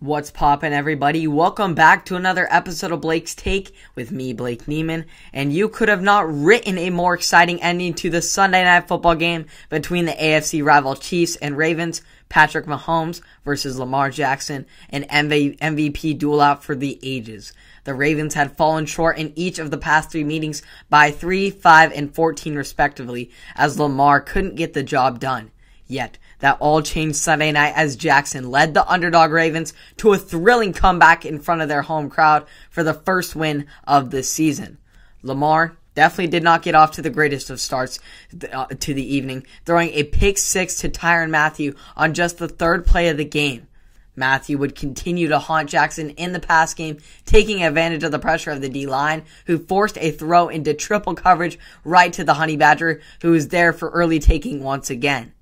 What's poppin', everybody? Welcome back to another episode of Blake's Take with me, Blake Neiman. And you could have not written a more exciting ending to the Sunday night football game between the AFC rival Chiefs and Ravens. Patrick Mahomes versus Lamar Jackson, an MVP duel out for the ages. The Ravens had fallen short in each of the past three meetings by 3, 5, and 14 respectively, as Lamar couldn't get the job done. Yet, that all changed Sunday night as Jackson led the underdog Ravens to a thrilling comeback in front of their home crowd for the first win of the season. Lamar definitely did not get off to the greatest of starts uh, to the evening, throwing a pick six to Tyrann Mathieu on just the third play of the game. Mathieu would continue to haunt Jackson in the pass game, taking advantage of the pressure of the D line, who forced a throw into triple coverage right to the Honey Badger, who was there for early taking once again.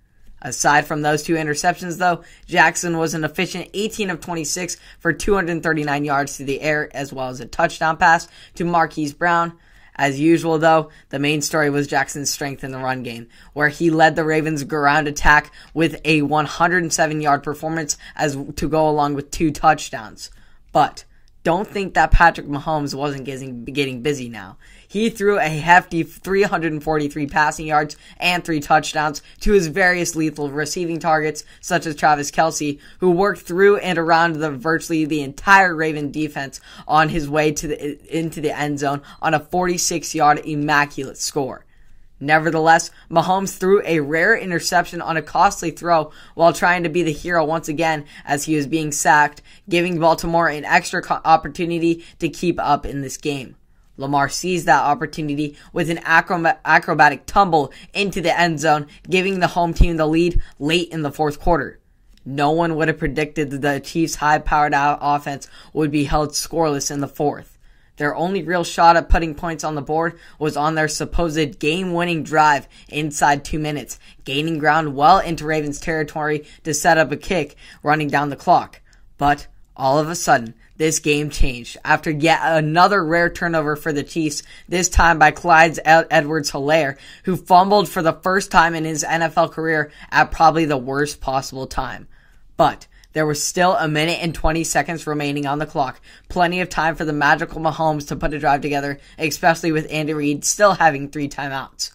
Aside from those two interceptions, though, Jackson was an efficient 18 of 26 for 239 yards through the air, as well as a touchdown pass to Marquise Brown. As usual, though, the main story was Jackson's strength in the run game, where he led the Ravens' ground attack with a 107 yard performance as to go along with two touchdowns. But don't think that Patrick Mahomes wasn't getting, getting busy now. He threw a hefty 343 passing yards and three touchdowns to his various lethal receiving targets, such as Travis Kelce, who worked through and around the virtually the entire Raven defense on his way to the into the end zone on a 46 yard immaculate score. Nevertheless, Mahomes threw a rare interception on a costly throw while trying to be the hero once again as he was being sacked, giving Baltimore an extra opportunity to keep up in this game. Lamar seized that opportunity with an acrobatic tumble into the end zone, giving the home team the lead late in the fourth quarter. No one would have predicted that the Chiefs' high powered offense would be held scoreless in the fourth. Their only real shot at putting points on the board was on their supposed game winning drive inside two minutes, gaining ground well into Ravens territory to set up a kick, running down the clock. But all of a sudden, this game changed after yet another rare turnover for the Chiefs, this time by Clyde Edwards Helaire, who fumbled for the first time in his NFL career at probably the worst possible time. But there was still a minute and 20 seconds remaining on the clock. Plenty of time for the magical Mahomes to put a drive together, especially with Andy Reid still having three timeouts.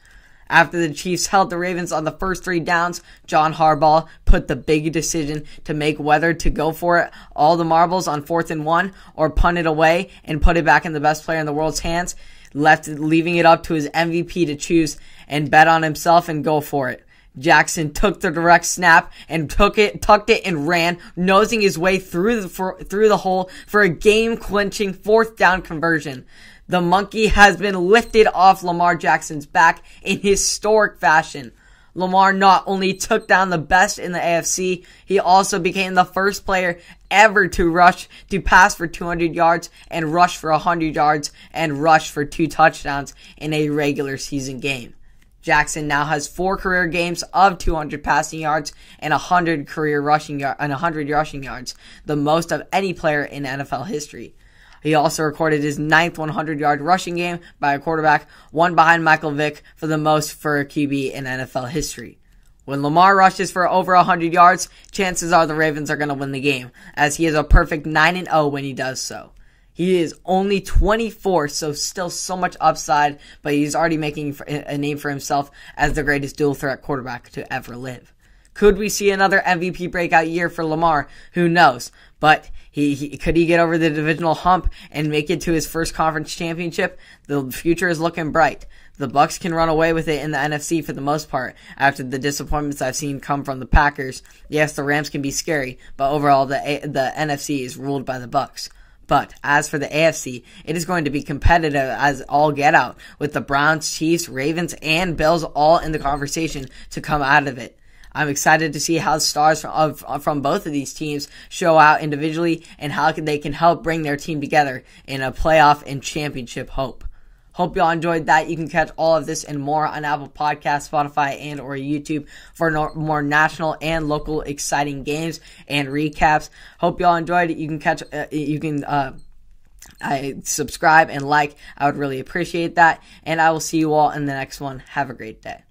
After the Chiefs held the Ravens on the first three downs, John Harbaugh put the big decision to make whether to go for it, all the marbles on fourth and one, or punt it away and put it back in the best player in the world's hands, left leaving it up to his MVP to choose and bet on himself and go for it. Jackson took the direct snap and took it, tucked it, and ran, nosing his way through the for, through the hole for a game-clinching fourth down conversion. The monkey has been lifted off Lamar Jackson's back in historic fashion. Lamar not only took down the best in the AFC, he also became the first player ever to rush, to pass for 200 yards and rush for 100 yards and rush for two touchdowns in a regular season game. Jackson now has four career games of 200 passing yards and 100 career rushing yard and 100 rushing yards, the most of any player in NFL history. He also recorded his ninth 100 yard rushing game by a quarterback, one behind Michael Vick for the most for a QB in NFL history. When Lamar rushes for over 100 yards, chances are the Ravens are going to win the game, as he is a perfect 9 0 when he does so. He is only 24, so still so much upside, but he's already making a name for himself as the greatest dual threat quarterback to ever live. Could we see another MVP breakout year for Lamar? Who knows? But he, he, could he get over the divisional hump and make it to his first conference championship? The future is looking bright. The Bucs can run away with it in the NFC for the most part after the disappointments I've seen come from the Packers. Yes, the Rams can be scary, but overall the the NFC is ruled by the Bucs. But as for the AFC, it is going to be competitive as all get out, with the Browns, Chiefs, Ravens, and Bills all in the conversation to come out of it. I'm excited to see how stars from, from both of these teams show out individually and how they can help bring their team together in a playoff and championship hope. Hope y'all enjoyed that. You can catch all of this and more on Apple Podcasts, Spotify, and or YouTube for no, more national and local exciting games and recaps. Hope y'all enjoyed it. You can catch, uh, you can, uh, I subscribe and like. I would really appreciate that. And I will see you all in the next one. Have a great day.